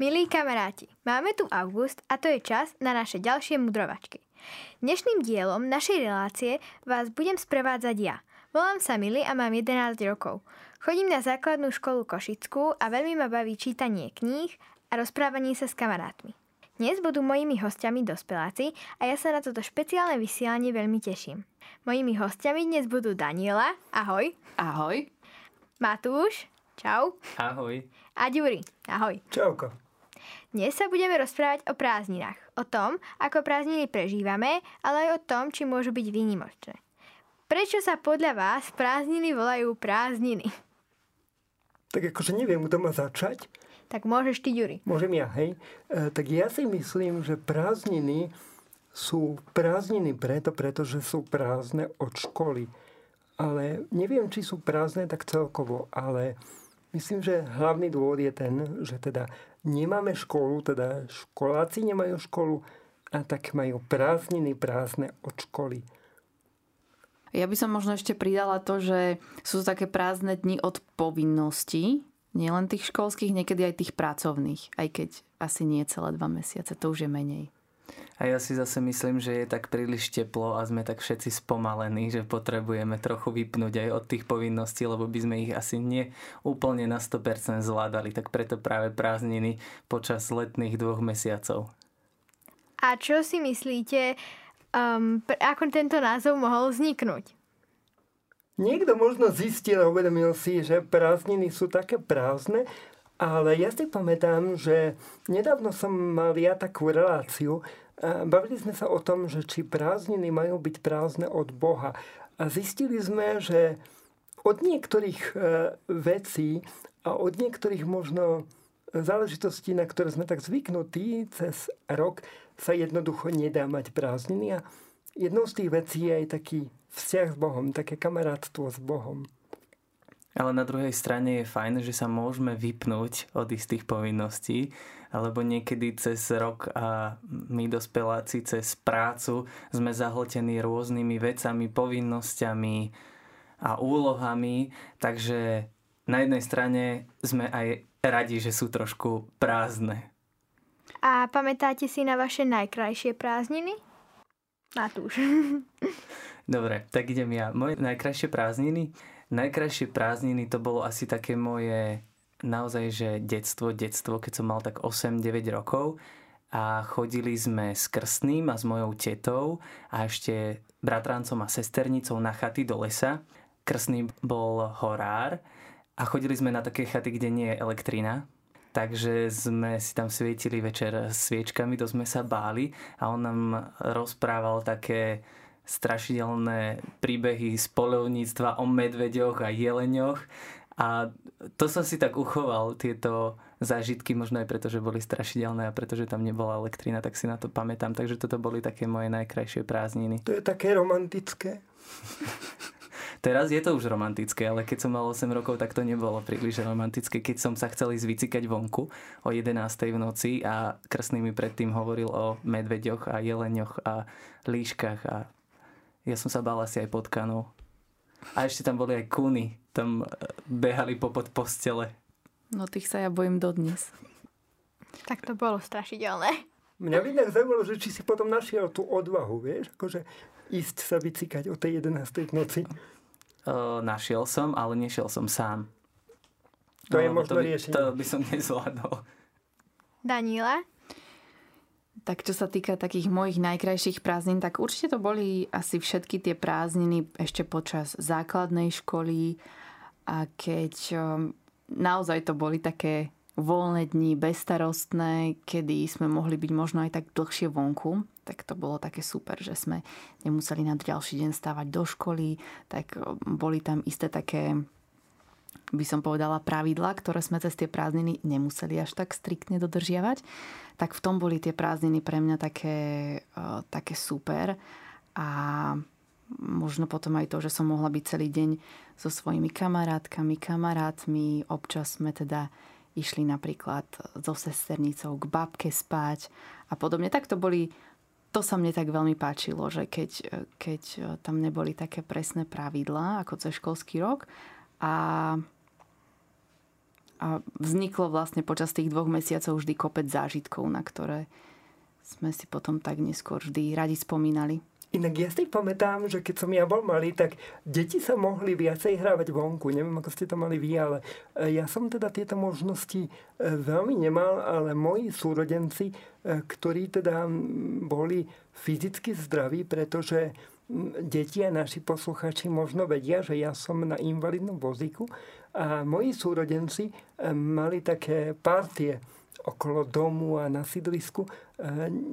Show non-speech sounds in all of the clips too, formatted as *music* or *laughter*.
Milí kamaráti, máme tu august a to je čas na naše ďalšie mudrovačky. Dnešným dielom našej relácie vás budem sprevádzať ja. Volám sa Mili a mám 11 rokov. Chodím na základnú školu Košickú a veľmi ma baví čítanie kníh a rozprávanie sa s kamarátmi. Dnes budú mojimi hostiami dospeláci a ja sa na toto špeciálne vysielanie veľmi teším. Mojimi hostiami dnes budú Daniela, ahoj. Ahoj. Matúš, čau. Ahoj. A Ďuri, ahoj. Čauko. Dnes sa budeme rozprávať o prázdninách. O tom, ako prázdniny prežívame, ale aj o tom, či môžu byť výnimočné. Prečo sa podľa vás prázdniny volajú prázdniny? Tak akože neviem, kto má začať. Tak môžeš ty, Ďuri. Môžem ja, hej? E, tak ja si myslím, že prázdniny sú prázdniny preto, pretože sú prázdne od školy. Ale neviem, či sú prázdne tak celkovo, ale myslím, že hlavný dôvod je ten, že teda nemáme školu, teda školáci nemajú školu a tak majú prázdniny prázdne od školy. Ja by som možno ešte pridala to, že sú také prázdne dni od povinností, nielen tých školských, niekedy aj tých pracovných, aj keď asi nie celé dva mesiace, to už je menej. A ja si zase myslím, že je tak príliš teplo a sme tak všetci spomalení, že potrebujeme trochu vypnúť aj od tých povinností, lebo by sme ich asi nie úplne na 100% zvládali. Tak preto práve prázdniny počas letných dvoch mesiacov. A čo si myslíte, um, ako tento názov mohol vzniknúť? Niekto možno zistil a uvedomil si, že prázdniny sú také prázdne, ale ja si pamätám, že nedávno som mal ja takú reláciu, Bavili sme sa o tom, že či prázdniny majú byť prázdne od Boha. A zistili sme, že od niektorých e, vecí a od niektorých možno záležitostí, na ktoré sme tak zvyknutí cez rok, sa jednoducho nedá mať prázdniny. A jednou z tých vecí je aj taký vzťah s Bohom, také kamarátstvo s Bohom. Ale na druhej strane je fajn, že sa môžeme vypnúť od istých povinností, alebo niekedy cez rok a my dospeláci cez prácu sme zahltení rôznymi vecami, povinnosťami a úlohami, takže na jednej strane sme aj radi, že sú trošku prázdne. A pamätáte si na vaše najkrajšie prázdniny? Matúš. *laughs* Dobre, tak idem ja. Moje najkrajšie prázdniny? Najkrajšie prázdniny to bolo asi také moje naozaj, že detstvo, detstvo, keď som mal tak 8-9 rokov a chodili sme s krstným a s mojou tetou a ešte bratrancom a sesternicou na chaty do lesa. Krstný bol horár a chodili sme na také chaty, kde nie je elektrina, Takže sme si tam svietili večer sviečkami, to sme sa báli a on nám rozprával také strašidelné príbehy z polovníctva o medveďoch a jeleňoch. A to som si tak uchoval, tieto zážitky, možno aj preto, že boli strašidelné a pretože tam nebola elektrina, tak si na to pamätám. Takže toto boli také moje najkrajšie prázdniny. To je také romantické. *laughs* Teraz je to už romantické, ale keď som mal 8 rokov, tak to nebolo príliš romantické. Keď som sa chcel ísť vycikať vonku o 11. v noci a krsný mi predtým hovoril o medveďoch a jeleňoch a líškach a ja som sa bál asi aj potkanov. A ešte tam boli aj kúny. Tam e, behali popod postele. No tých sa ja bojím dodnes. Tak to bolo strašidelné. Mňa by tak zaujímalo, že či si potom našiel tú odvahu, vieš, akože ísť sa vycikať o tej 11. noci. O, našiel som, ale nešiel som sám. To no, je možno to by, riešenie. To by som nezvládol. Daniela? Tak čo sa týka takých mojich najkrajších prázdnin, tak určite to boli asi všetky tie prázdniny ešte počas základnej školy. A keď um, naozaj to boli také voľné dni, bezstarostné, kedy sme mohli byť možno aj tak dlhšie vonku, tak to bolo také super, že sme nemuseli na ďalší deň stávať do školy, tak um, boli tam isté také by som povedala, pravidla, ktoré sme cez tie prázdniny nemuseli až tak striktne dodržiavať, tak v tom boli tie prázdniny pre mňa také, uh, také super. A možno potom aj to, že som mohla byť celý deň so svojimi kamarátkami, kamarátmi. Občas sme teda išli napríklad so sesternicou k babke spať a podobne. Tak to boli to sa mne tak veľmi páčilo, že keď, keď tam neboli také presné pravidlá ako cez školský rok a a vzniklo vlastne počas tých dvoch mesiacov vždy kopec zážitkov, na ktoré sme si potom tak neskôr vždy radi spomínali. Inak ja si pamätám, že keď som ja bol malý, tak deti sa mohli viacej hrávať vonku. Neviem, ako ste to mali vy, ale e, ja som teda tieto možnosti e, veľmi nemal, ale moji súrodenci, e, ktorí teda boli fyzicky zdraví, pretože deti a naši posluchači možno vedia, že ja som na invalidnom vozíku a moji súrodenci mali také partie okolo domu a na sídlisku.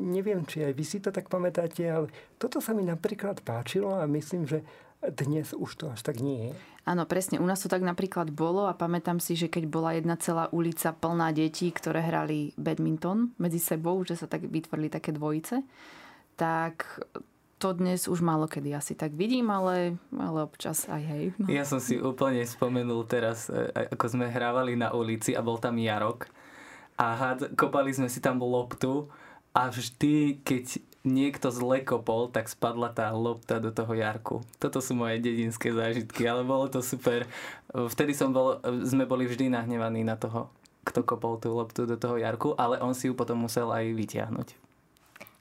Neviem, či aj vy si to tak pamätáte, ale toto sa mi napríklad páčilo a myslím, že dnes už to až tak nie je. Áno, presne. U nás to tak napríklad bolo a pamätám si, že keď bola jedna celá ulica plná detí, ktoré hrali badminton medzi sebou, že sa tak vytvorili také dvojice, tak to dnes už málo kedy asi tak vidím, ale, ale občas aj hej. No. Ja som si úplne spomenul teraz, e, ako sme hrávali na ulici a bol tam Jarok a had, kopali sme si tam loptu a vždy, keď niekto zle kopol, tak spadla tá lopta do toho Jarku. Toto sú moje dedinské zážitky, ale bolo to super. Vtedy som bol, sme boli vždy nahnevaní na toho, kto kopol tú loptu do toho Jarku, ale on si ju potom musel aj vyťahnuť.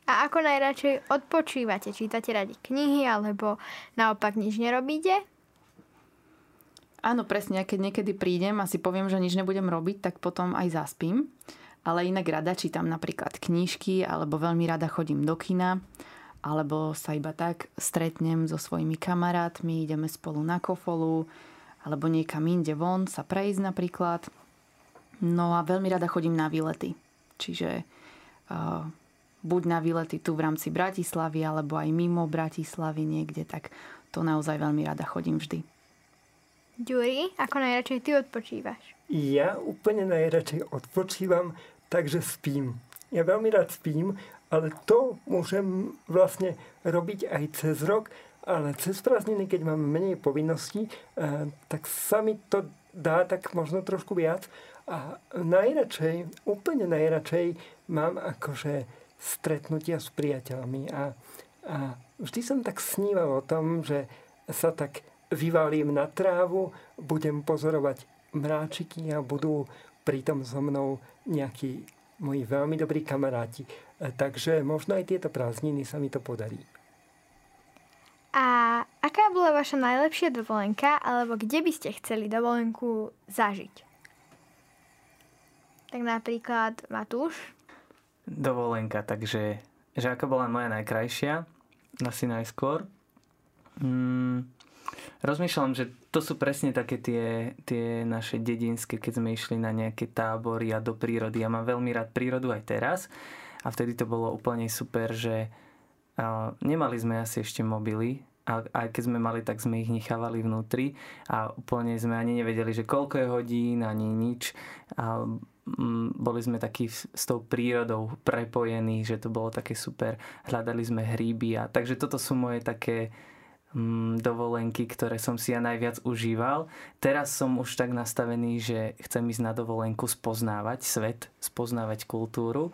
A ako najradšej odpočívate? Čítate radi knihy alebo naopak nič nerobíte? Áno, presne. Keď niekedy prídem a si poviem, že nič nebudem robiť, tak potom aj zaspím. Ale inak rada čítam napríklad knižky alebo veľmi rada chodím do kina alebo sa iba tak stretnem so svojimi kamarátmi, ideme spolu na kofolu alebo niekam inde von sa prejsť napríklad. No a veľmi rada chodím na výlety. Čiže uh, buď na výlety tu v rámci Bratislavy, alebo aj mimo Bratislavy niekde, tak to naozaj veľmi rada chodím vždy. Ďuri, ako najradšej ty odpočívaš? Ja úplne najradšej odpočívam, takže spím. Ja veľmi rád spím, ale to môžem vlastne robiť aj cez rok, ale cez prázdniny, keď mám menej povinností, eh, tak sa mi to dá tak možno trošku viac. A najradšej, úplne najradšej mám akože stretnutia s priateľmi a, a vždy som tak sníval o tom, že sa tak vyvalím na trávu, budem pozorovať mráčiky a budú pritom so mnou nejakí moji veľmi dobrí kamaráti. Takže možno aj tieto prázdniny sa mi to podarí. A aká bola vaša najlepšia dovolenka, alebo kde by ste chceli dovolenku zažiť? Tak napríklad Matúš, dovolenka, takže že aká bola moja najkrajšia, asi najskôr. Mm, rozmýšľam, že to sú presne také tie, tie naše dedinské, keď sme išli na nejaké tábory a do prírody. Ja mám veľmi rád prírodu aj teraz a vtedy to bolo úplne super, že uh, nemali sme asi ešte mobily, a aj keď sme mali, tak sme ich nechávali vnútri a úplne sme ani nevedeli, že koľko je hodín, ani nič. A boli sme takí s tou prírodou prepojení, že to bolo také super. Hľadali sme hríby a takže toto sú moje také mm, dovolenky, ktoré som si ja najviac užíval. Teraz som už tak nastavený, že chcem ísť na dovolenku spoznávať svet, spoznávať kultúru,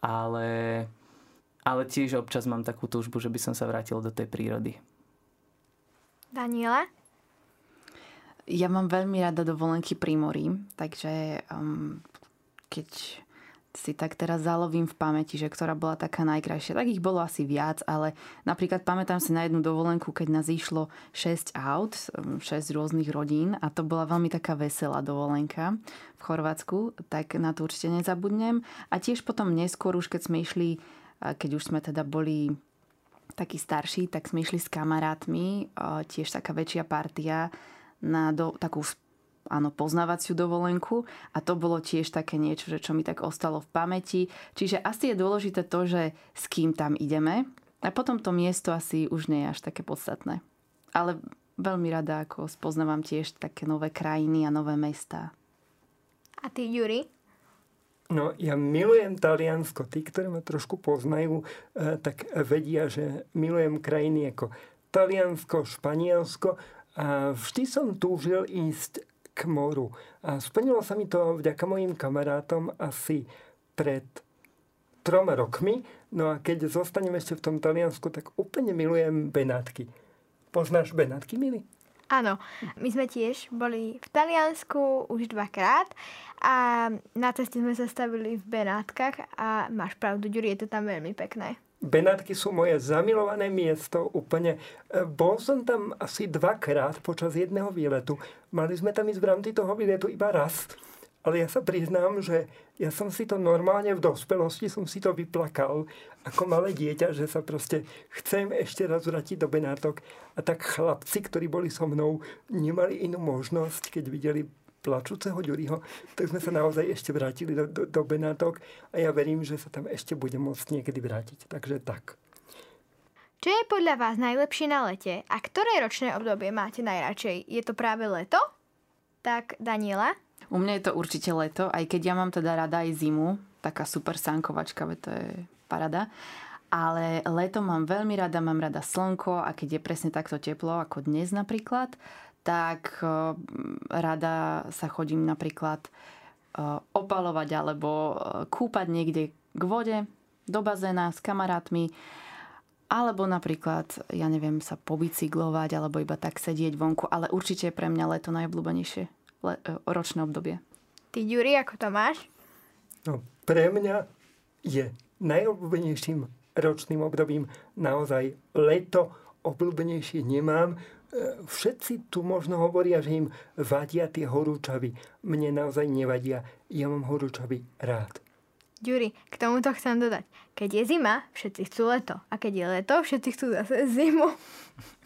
ale, ale tiež občas mám takú túžbu, že by som sa vrátil do tej prírody. Daniela? Ja mám veľmi rada dovolenky pri mori, takže um, keď si tak teraz zalovím v pamäti, že ktorá bola taká najkrajšia. Tak ich bolo asi viac, ale napríklad pamätám si na jednu dovolenku, keď nás išlo 6 aut, 6 rôznych rodín a to bola veľmi taká veselá dovolenka v Chorvátsku, tak na to určite nezabudnem. A tiež potom neskôr už keď sme išli, keď už sme teda boli takí starší, tak sme išli s kamarátmi, tiež taká väčšia partia na do, takú áno, poznávaciu dovolenku a to bolo tiež také niečo, že čo mi tak ostalo v pamäti. Čiže asi je dôležité to, že s kým tam ideme a potom to miesto asi už nie je až také podstatné. Ale veľmi rada ako spoznávam tiež také nové krajiny a nové mestá. A ty, Juri? No, ja milujem Taliansko. Tí, ktorí ma trošku poznajú, eh, tak vedia, že milujem krajiny ako Taliansko, Španielsko. A vždy som túžil ísť k moru. A splnilo sa mi to vďaka mojim kamarátom asi pred troma rokmi. No a keď zostanem ešte v tom Taliansku, tak úplne milujem Benátky. Poznáš Benátky, Mili? Áno, my sme tiež boli v Taliansku už dvakrát a na ceste sme sa stavili v Benátkach a máš pravdu, Ďuri, je to tam veľmi pekné. Benátky sú moje zamilované miesto úplne. E, Bol som tam asi dvakrát počas jedného výletu. Mali sme tam ísť v rámci toho výletu iba raz. Ale ja sa priznám, že ja som si to normálne v dospelosti som si to vyplakal ako malé dieťa, že sa proste chcem ešte raz vrátiť do Benátok. A tak chlapci, ktorí boli so mnou, nemali inú možnosť, keď videli plačúceho Ďuriho, tak sme sa naozaj ešte vrátili do, do, do Benátok a ja verím, že sa tam ešte budem môcť niekedy vrátiť. Takže tak. Čo je podľa vás najlepšie na lete a ktoré ročné obdobie máte najradšej? Je to práve leto? Tak Daniela? U mňa je to určite leto, aj keď ja mám teda rada aj zimu, taká super sankovačka, to je parada. Ale leto mám veľmi rada, mám rada slnko a keď je presne takto teplo, ako dnes napríklad, tak uh, rada sa chodím napríklad uh, opalovať alebo uh, kúpať niekde k vode, do bazéna s kamarátmi. Alebo napríklad, ja neviem, sa pobicyklovať alebo iba tak sedieť vonku. Ale určite je pre mňa leto najobľúbenejšie le- ročné obdobie. Ty, Ďuri, ako to máš? No, pre mňa je najobľúbenejším ročným obdobím naozaj leto. Obľúbenejšie nemám. E, Všetci tu možno hovoria, že im vadia tie horúčavy. Mne naozaj nevadia. Ja mám horúčavy rád. Ďuri, k tomuto chcem dodať. Keď je zima, všetci chcú leto. A keď je leto, všetci chcú zase zimu.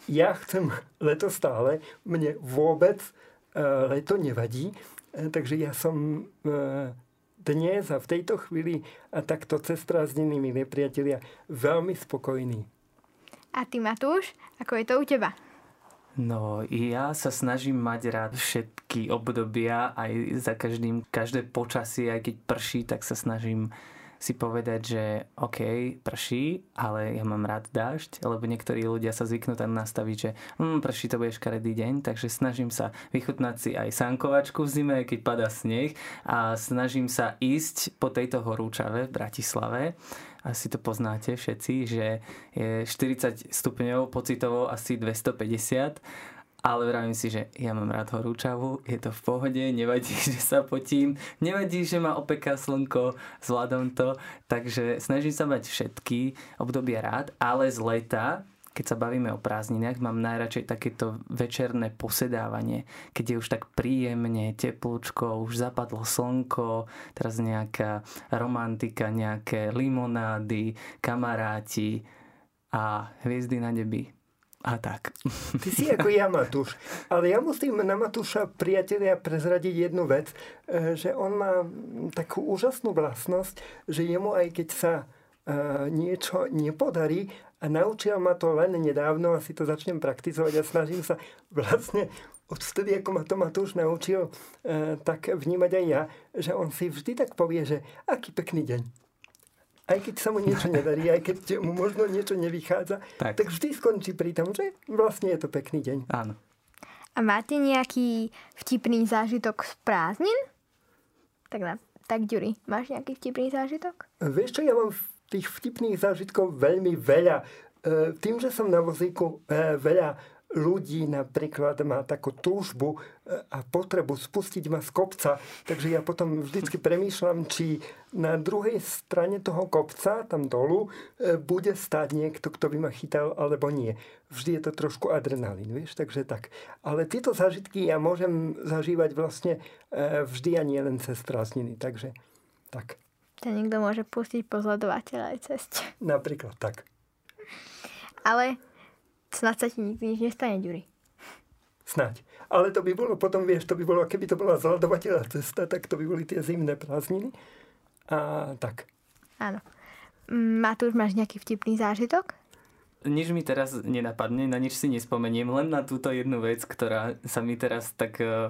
Ja chcem leto stále. Mne vôbec e, leto nevadí. E, Takže ja som dnes a v tejto chvíli a takto cez prázdniny, milí priatelia, veľmi spokojný. A ty, Matúš, ako je to u teba? No, ja sa snažím mať rád všetky obdobia, aj za každým, každé počasie, aj keď prší, tak sa snažím si povedať, že OK, prší, ale ja mám rád dážď, lebo niektorí ľudia sa zvyknú tam nastaviť, že hm, prší to bude škaredý deň, takže snažím sa vychutnať si aj sankovačku v zime, keď padá sneh a snažím sa ísť po tejto horúčave v Bratislave. Asi to poznáte všetci, že je 40 stupňov, pocitovo asi 250, ale vravím si, že ja mám rád horúčavu, je to v pohode, nevadí, *laughs* že sa potím, nevadí, že ma opeká slnko, zvládam to, takže snažím sa mať všetky obdobia rád, ale z leta keď sa bavíme o prázdninách, mám najradšej takéto večerné posedávanie, keď je už tak príjemne, teplúčko, už zapadlo slnko, teraz nejaká romantika, nejaké limonády, kamaráti a hviezdy na nebi. A tak. Ty si ako ja, Matúš. Ale ja musím na Matúša priatelia prezradiť jednu vec, e, že on má takú úžasnú vlastnosť, že jemu aj keď sa e, niečo nepodarí a naučil ma to len nedávno, asi to začnem praktizovať a snažím sa vlastne odvtedy, ako ma to Matúš naučil, e, tak vnímať aj ja, že on si vždy tak povie, že aký pekný deň. Aj keď sa mu niečo nedarí, aj keď mu možno niečo nevychádza, tak, Tak. vždy skončí pri tom, že vlastne je to pekný deň. Áno. A máte nejaký vtipný zážitok z prázdnin? Tak, na, tak Ďuri, máš nejaký vtipný zážitok? Vieš čo, ja mám tých vtipných zážitkov veľmi veľa. E, Tým, že som na vozíku, e, veľa ľudí napríklad má takú túžbu e, a potrebu spustiť ma z kopca, takže ja potom vždycky premýšľam, či na druhej strane toho kopca, tam dolu, e, bude stáť niekto, kto by ma chytal, alebo nie. Vždy je to trošku adrenalín, vieš, takže tak. Ale tieto zážitky ja môžem zažívať vlastne e, vždy a nie len cez prázdniny, takže tak. Ťa niekto môže pustiť po zledovateľej ceste. Napríklad tak. Ale snad sa ti nikdy nič nestane, Ďuri. Snáď. Ale to by bolo potom, vieš, to by bolo, keby to bola zladovateľná cesta, tak to by boli tie zimné prázdniny. A tak. Áno. Mm, Matúš, máš nejaký vtipný zážitok? Nič mi teraz nenapadne, na nič si nespomeniem, len na túto jednu vec, ktorá sa mi teraz tak e,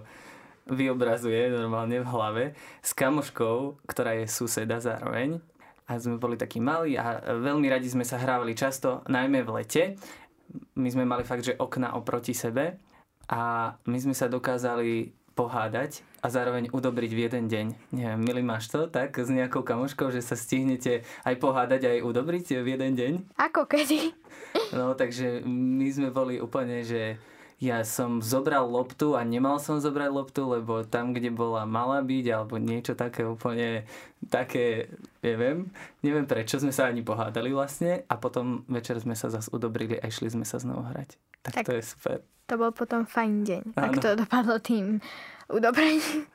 vyobrazuje normálne v hlave s kamoškou, ktorá je suseda zároveň. A sme boli takí malí a veľmi radi sme sa hrávali často, najmä v lete. My sme mali fakt, že okna oproti sebe a my sme sa dokázali pohádať a zároveň udobriť v jeden deň. Neviem, milý máš to tak s nejakou kamoškou, že sa stihnete aj pohádať, aj udobriť v jeden deň? Ako kedy? No, takže my sme boli úplne, že ja som zobral loptu a nemal som zobrať loptu, lebo tam, kde bola mala byť, alebo niečo také úplne také, neviem, neviem prečo sme sa ani pohádali vlastne a potom večer sme sa zase udobrili a išli sme sa znovu hrať. Tak, tak to je super. To bol potom fajn deň. Ano. Tak to dopadlo tým udobrením.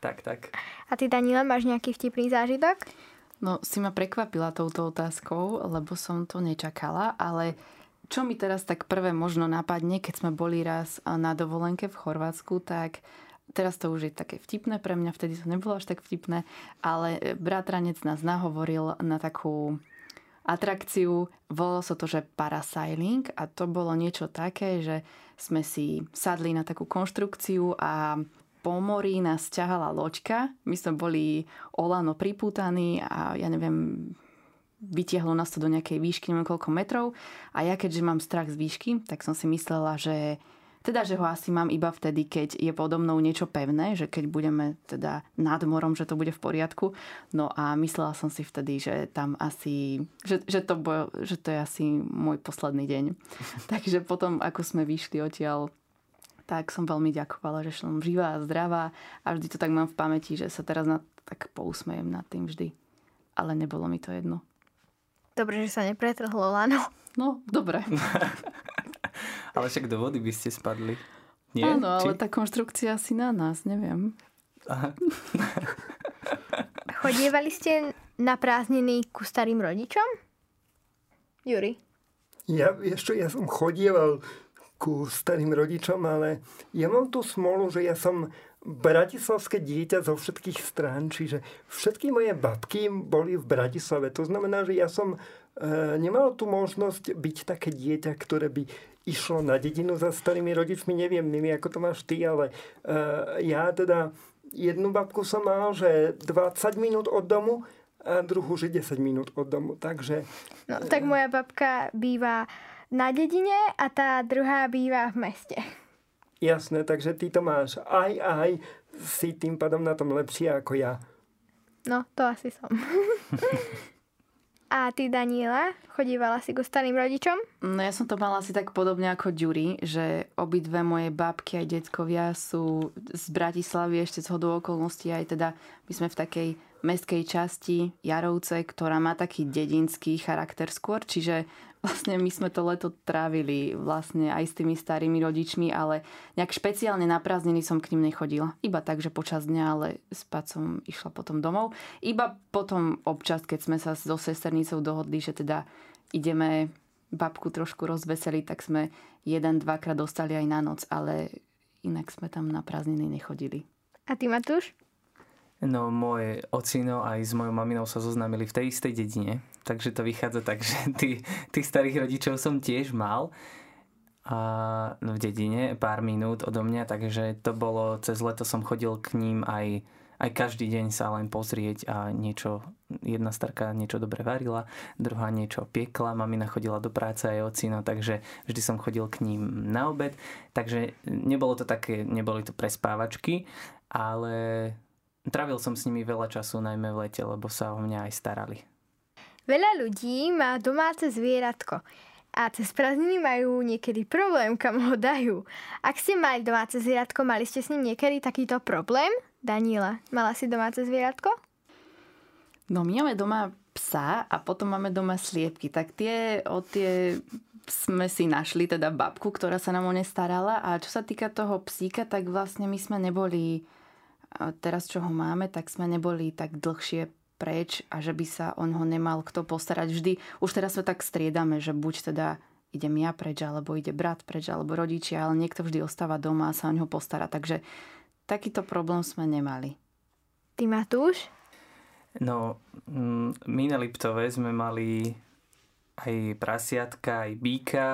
Tak, tak. A ty, Danila, máš nejaký vtipný zážitok? No, si ma prekvapila touto otázkou, lebo som to nečakala, ale čo mi teraz tak prvé možno napadne, keď sme boli raz na dovolenke v Chorvátsku, tak teraz to už je také vtipné pre mňa, vtedy to nebolo až tak vtipné, ale bratranec nás nahovoril na takú atrakciu, volalo sa to, že parasailing a to bolo niečo také, že sme si sadli na takú konštrukciu a po mori nás ťahala loďka. My sme boli olano pripútaní a ja neviem, vytiahlo nás to do nejakej výšky, neviem koľko metrov. A ja keďže mám strach z výšky, tak som si myslela, že teda, že ho asi mám iba vtedy, keď je podo mnou niečo pevné, že keď budeme teda nad morom, že to bude v poriadku. No a myslela som si vtedy, že tam asi, že, že, to, bo, že to je asi môj posledný deň. *laughs* Takže potom, ako sme vyšli odtiaľ, tak som veľmi ďakovala, že som živá a zdravá a vždy to tak mám v pamäti, že sa teraz na, tak pousmejem nad tým vždy. Ale nebolo mi to jedno. Dobre, že sa nepretrhlo lano. No, dobre. *laughs* ale však do vody by ste spadli. Nie? Áno, Či? ale tá konštrukcia asi na nás, neviem. Aha. *laughs* Chodievali ste na prázdniny ku starým rodičom? Juri? Ja, ešte, ja som chodieval ku starým rodičom, ale ja mám tú smolu, že ja som bratislavské dieťa zo všetkých strán, čiže všetky moje babky boli v Bratislave. To znamená, že ja som e, nemal tú možnosť byť také dieťa, ktoré by išlo na dedinu za starými rodičmi. Neviem, Mimi, ako to máš ty, ale e, ja teda jednu babku som mal, že 20 minút od domu a druhú, že 10 minút od domu. Takže... No, tak moja babka býva na dedine a tá druhá býva v meste. Jasné, takže ty to máš aj, aj, si tým pádom na tom lepšie ako ja. No, to asi som. *laughs* A ty, Daniela, chodívala si ku starým rodičom? No ja som to mala asi tak podobne ako Ďuri, že obidve moje babky aj detkovia sú z Bratislavy ešte z hodou okolností aj teda my sme v takej mestskej časti Jarovce, ktorá má taký dedinský charakter skôr, čiže vlastne my sme to leto trávili vlastne aj s tými starými rodičmi, ale nejak špeciálne na prázdniny som k ním nechodila. Iba tak, že počas dňa, ale spať som išla potom domov. Iba potom občas, keď sme sa so sesternicou dohodli, že teda ideme babku trošku rozveseliť, tak sme jeden, dvakrát dostali aj na noc, ale inak sme tam na prázdniny nechodili. A ty, Matúš? No, môj ocino aj s mojou maminou sa zoznámili v tej istej dedine, takže to vychádza tak, *laughs* že tých, tých starých rodičov som tiež mal a v dedine pár minút odo mňa, takže to bolo, cez leto som chodil k ním aj, aj každý deň sa len pozrieť a niečo, jedna starka niečo dobre varila, druhá niečo piekla, mamina chodila do práce aj ocino, takže vždy som chodil k ním na obed, takže nebolo to také, neboli to prespávačky, ale Trávil som s nimi veľa času, najmä v lete, lebo sa o mňa aj starali. Veľa ľudí má domáce zvieratko a cez prázdniny majú niekedy problém, kam ho dajú. Ak ste mali domáce zvieratko, mali ste s ním niekedy takýto problém? Daniela, mala si domáce zvieratko? No my máme doma psa a potom máme doma sliepky. Tak tie, o tie sme si našli teda babku, ktorá sa nám o ne starala a čo sa týka toho psíka, tak vlastne my sme neboli teraz, čo ho máme, tak sme neboli tak dlhšie preč a že by sa o ňoho nemal kto postarať. Vždy, už teraz sa tak striedame, že buď teda idem ja preč, alebo ide brat preč, alebo rodičia, ale niekto vždy ostáva doma a sa o ňoho postará. Takže takýto problém sme nemali. Ty Matúš? No, mm, my na Liptove sme mali aj prasiatka, aj býka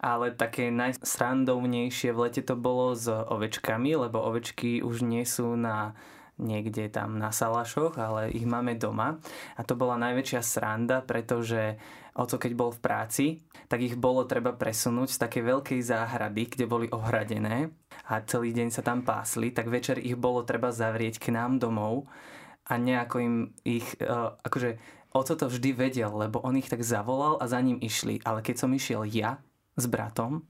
ale také najsrandovnejšie v lete to bolo s ovečkami, lebo ovečky už nie sú na niekde tam na salašoch, ale ich máme doma. A to bola najväčšia sranda, pretože oco keď bol v práci, tak ich bolo treba presunúť z takej veľkej záhrady, kde boli ohradené a celý deň sa tam pásli, tak večer ich bolo treba zavrieť k nám domov a nejako im ich, uh, akože oco to vždy vedel, lebo on ich tak zavolal a za ním išli, ale keď som išiel ja, s bratom,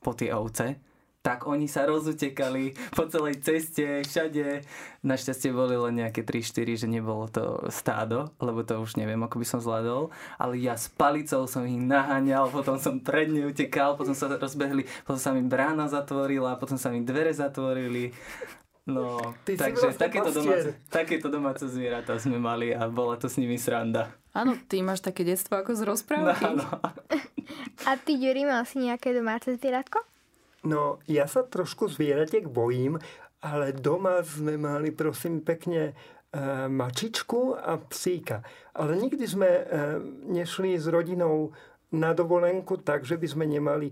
po tie ovce, tak oni sa rozutekali po celej ceste, všade. Našťastie boli len nejaké 3-4, že nebolo to stádo, lebo to už neviem, ako by som zvládol. Ale ja s palicou som ich naháňal, potom som pred ne utekal, potom sa rozbehli, potom sa mi brána zatvorila, potom sa mi dvere zatvorili. No, Ty takže vlastne takéto domáce, takéto domáce zvieratá sme mali a bola to s nimi sranda. Áno, ty máš také detstvo ako z No, rozprávky. áno. *laughs* *laughs* A ty, Juri, mal si nejaké domáce zvieratko? No, ja sa trošku zvieratek bojím, ale doma sme mali, prosím, pekne e, mačičku a psíka. Ale nikdy sme e, nešli s rodinou na dovolenku, takže by sme nemali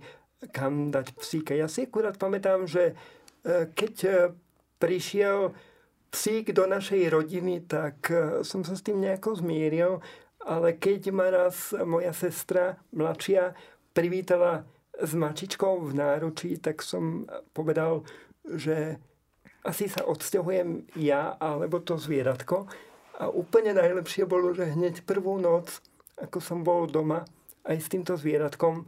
kam dať psíka. Ja si akurát pamätám, že e, keď prišiel psík do našej rodiny, tak som sa s tým nejako zmieril, ale keď ma raz moja sestra mladšia privítala s mačičkou v náručí, tak som povedal, že asi sa odsťahujem ja alebo to zvieratko. A úplne najlepšie bolo, že hneď prvú noc, ako som bol doma aj s týmto zvieratkom,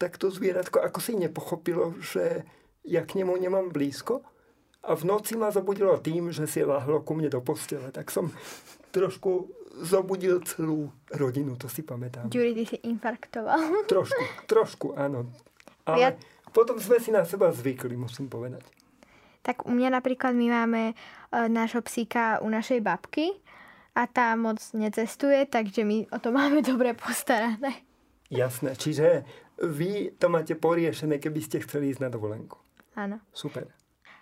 tak to zvieratko ako si nepochopilo, že ja k nemu nemám blízko. A v noci ma zobudilo tým, že si lahlo ku mne do postele. Tak som trošku zobudil celú rodinu, to si pamätám. Juri, ty si infarktoval. *laughs* Trošku, trošku, áno. Ale Ja- potom sme si na seba zvykli, musím povedať. Tak u mňa napríklad my máme e, nášho psíka u našej babky a tá moc necestuje, takže my o to máme *laughs* dobre postarané. Jasné, čiže vy to máte poriešené, keby ste chceli ísť na dovolenku. Áno. Super.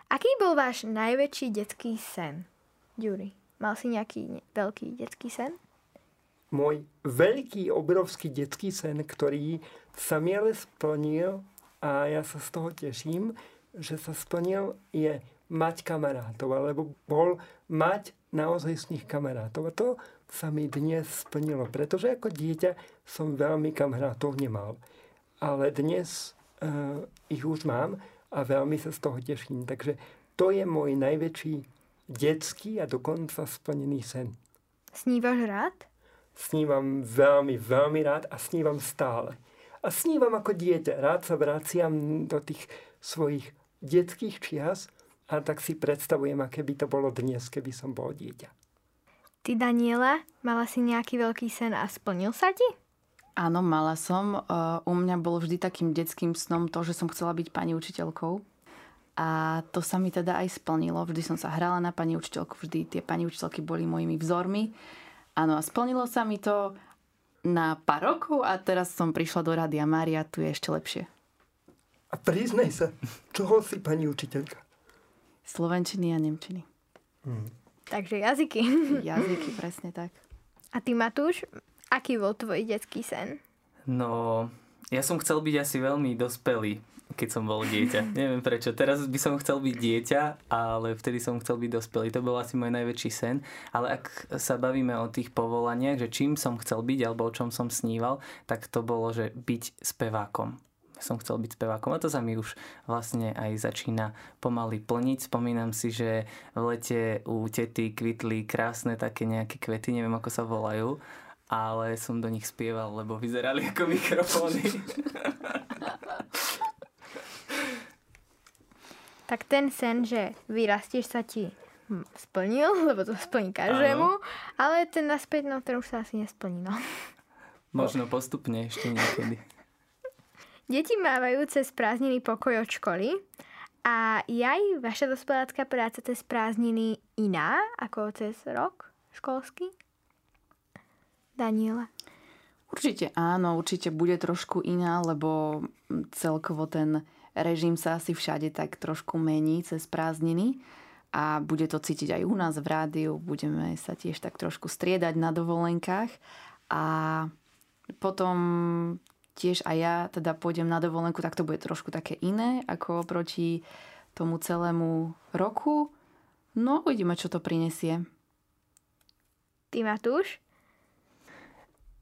Aký bol váš najväčší detský sen? Juri, mal si nejaký ne- veľký detský sen? Môj veľký, obrovský detský sen, ktorý sa mi ale splnil a ja sa z toho teším, že sa splnil, je mať kamarátov, alebo bol mať naozaj z nich kamarátov. A to sa mi dnes splnilo, pretože ako dieťa som veľmi kamarátov nemal. Ale dnes uh, ich už mám a veľmi sa z toho teším. Takže to je môj najväčší detský a dokonca splnený sen. Snívaš rád? Snívam veľmi, veľmi rád a snívam stále. A snívam ako dieťa. Rád sa vraciam do tých svojich detských čias a tak si predstavujem, aké by to bolo dnes, keby som bol dieťa. Ty, Daniela, mala si nejaký veľký sen a splnil sa ti? Áno, mala som. U mňa bol vždy takým detským snom to, že som chcela byť pani učiteľkou. A to sa mi teda aj splnilo. Vždy som sa hrala na pani učiteľku, vždy tie pani učiteľky boli mojimi vzormi. Áno, a splnilo sa mi to na pár rokov a teraz som prišla do Rádia Mária, tu je ešte lepšie. A priznaj sa, čoho si pani učiteľka? Slovenčiny a Nemčiny. Takže jazyky. *laughs* Jazyky, presne tak. A ty, Matúš, aký bol tvoj detský sen? No, ja som chcel byť asi veľmi dospelý, keď som bol dieťa. Neviem prečo. Teraz by som chcel byť dieťa, ale vtedy som chcel byť dospelý. To bol asi môj najväčší sen. Ale ak sa bavíme o tých povolaniach, že čím som chcel byť alebo o čom som sníval, tak to bolo, že byť spevákom. Som chcel byť spevákom a to sa mi už vlastne aj začína pomaly plniť. Spomínam si, že v lete u tety kvitli krásne také nejaké kvety, neviem ako sa volajú, ale som do nich spieval, lebo vyzerali ako mikrofóny. *laughs* Tak ten sen, že vyrastieš sa ti hm, splnil, *laughs* lebo to splní každému, ale ten naspäť, no ten už sa asi nesplní, no. *laughs* Možno postupne ešte niekedy. Deti mávajú cez prázdniny pokoj od školy a je aj vaša dospelácká práca cez prázdniny iná ako cez rok školský? Daniela. Určite áno, určite bude trošku iná, lebo celkovo ten režim sa asi všade tak trošku mení cez prázdniny a bude to cítiť aj u nás v rádiu, budeme sa tiež tak trošku striedať na dovolenkách a potom tiež aj ja teda pôjdem na dovolenku, tak to bude trošku také iné ako proti tomu celému roku. No, uvidíme, čo to prinesie. Ty, Matúš?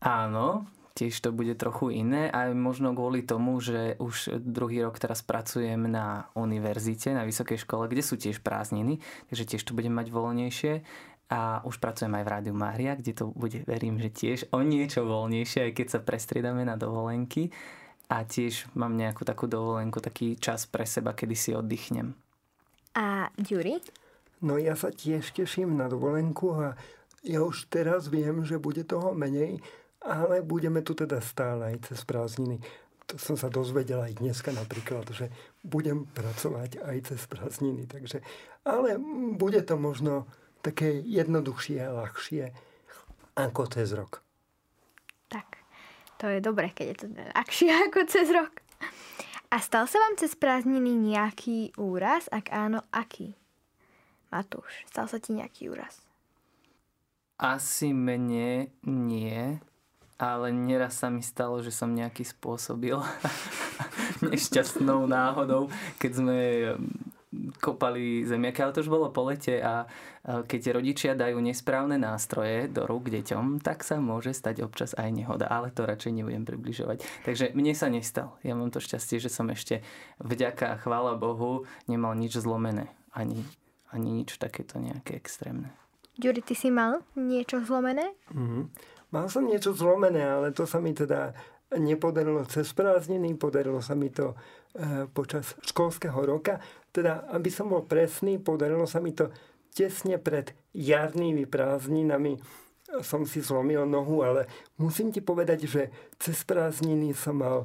Áno, tiež to bude trochu iné, aj možno kvôli tomu, že už druhý rok teraz pracujem na univerzite, na vysokej škole, kde sú tiež prázdniny, takže tiež to budem mať voľnejšie. A už pracujem aj v Rádiu Mária, kde to bude, verím, že tiež o niečo voľnejšie, aj keď sa prestriedame na dovolenky. a tiež mám nejakú takú dovolenku, taký čas pre seba, kedy si oddychnem. A Ďuri? No ja sa tiež teším na dovolenku a ja už teraz viem, že bude toho menej, ale budeme tu teda stále aj cez prázdniny. To som sa dozvedel aj dneska napríklad, že budem pracovať aj cez prázdniny. Takže, ale bude to možno také jednoduchšie a ľahšie ako cez rok. Tak, to je dobre, keď je to ľahšie *laughs* ako cez rok. A stal sa vám cez prázdniny nejaký úraz? Ak áno, aký? Matúš, stal sa ti nejaký úraz? Asi mene nie, ale neraz sa mi stalo, že som nejaký spôsobil *laughs* nešťastnou náhodou, keď sme kopali zemiaky, ale to už bolo po lete a keď rodičia dajú nesprávne nástroje do rúk deťom, tak sa môže stať občas aj nehoda, ale to radšej nebudem približovať. Takže mne sa nestal. Ja mám to šťastie, že som ešte vďaka, chvála Bohu, nemal nič zlomené. Ani, ani nič takéto nejaké extrémne. Ďuri, ty si mal niečo zlomené? Mm-hmm. Mal som niečo zlomené, ale to sa mi teda nepodarilo cez prázdniny, podarilo sa mi to e, počas školského roka. Teda, aby som bol presný, podarilo sa mi to tesne pred jarnými prázdninami. Som si zlomil nohu, ale musím ti povedať, že cez prázdniny som mal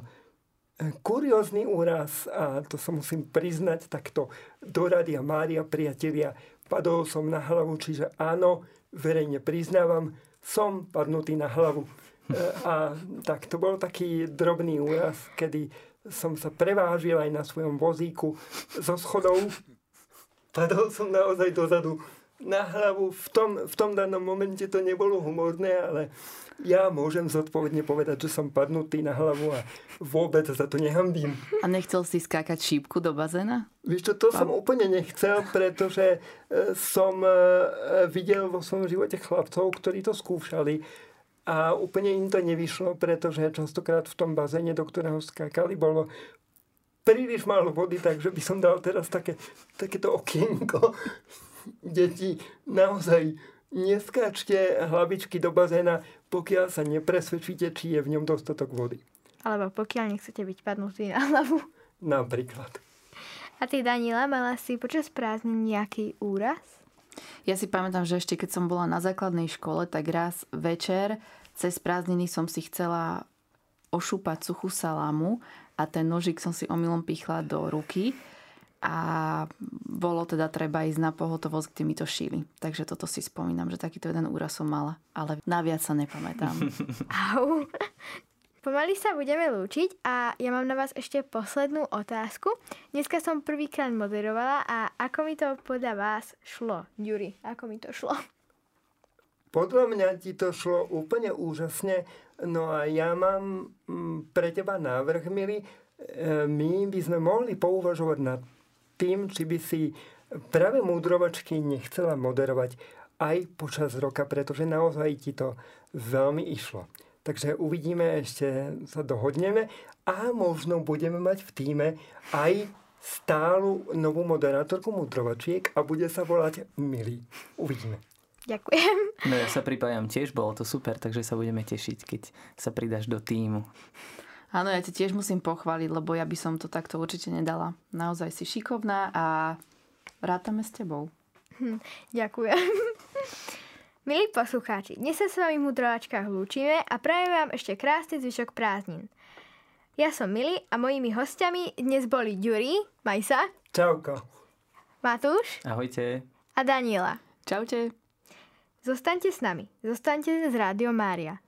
e, kuriózny úraz a to sa musím priznať takto do Radia Mária, priatelia, padol som na hlavu, čiže áno, verejne priznávam, som padnutý na hlavu. E, a tak to bol taký drobný úraz, kedy som sa prevážil aj na svojom vozíku zo schodov. Padol som naozaj dozadu na hlavu. V tom, v tom danom momente to nebolo humorné, ale ja môžem zodpovedne povedať, že som padnutý na hlavu a vôbec za to nehambím. A nechcel si skákať šípku do bazéna? Vieš čo, to som úplne nechcel, pretože e, som e, videl vo svojom živote chlapcov, ktorí to skúšali a úplne im to nevyšlo, pretože častokrát v tom bazéne, do ktorého skákali, bolo príliš málo vody, takže by som dal teraz také, takéto okienko. Deti, naozaj neskáčte hlavičky do bazéna, pokiaľ sa nepresvedčíte, či je v ňom dostatok vody. Alebo pokiaľ nechcete byť padnutí na hlavu. Napríklad. A ty, Danila, mala si počas prázdnin nejaký úraz? Ja si pamätám, že ešte keď som bola na základnej škole, tak raz večer cez prázdniny som si chcela ošúpať suchú salámu a ten nožik som si omylom pichla do ruky a bolo teda treba ísť na pohotovosť, kde mi to šili. Takže toto si spomínam, že takýto jeden úraz som mala, ale naviac sa nepamätám. *laughs* Au. Pomaly sa budeme lúčiť a ja mám na vás ešte poslednú otázku. Dneska som prvýkrát moderovala a ako mi to podľa vás šlo? Ďuri, ako mi to šlo? Podľa mňa ti to šlo úplne úžasne. No a ja mám mm, pre teba návrh, milý. E, my by sme mohli pouvažovať nad tým, či by si práve múdrovačky nechcela moderovať aj počas roka, pretože naozaj ti to veľmi išlo. Takže uvidíme, ešte sa dohodneme a možno budeme mať v týme aj stálu novú moderátorku mudrovačiek a bude sa volať Milý. Uvidíme. Ďakujem. No ja sa pripájam tiež, bolo to super, takže sa budeme tešiť, keď sa pridáš do týmu. Áno, ja ti tiež musím pochváliť, lebo ja by som to takto určite nedala. Naozaj si šikovná a rátame s tebou. Hm, ďakujem. *laughs* Milí poslucháči, dnes sa s vami v Mudrovačkách lúčime a prajem vám ešte krásny zvyšok prázdnin. Ja som Mili a mojimi hostiami dnes boli Ďuri, Majsa. Čauko. Matúš. Ahojte. A Daniela. Čaute. Zostaňte s nami. Zostaňte z Rádio Mária.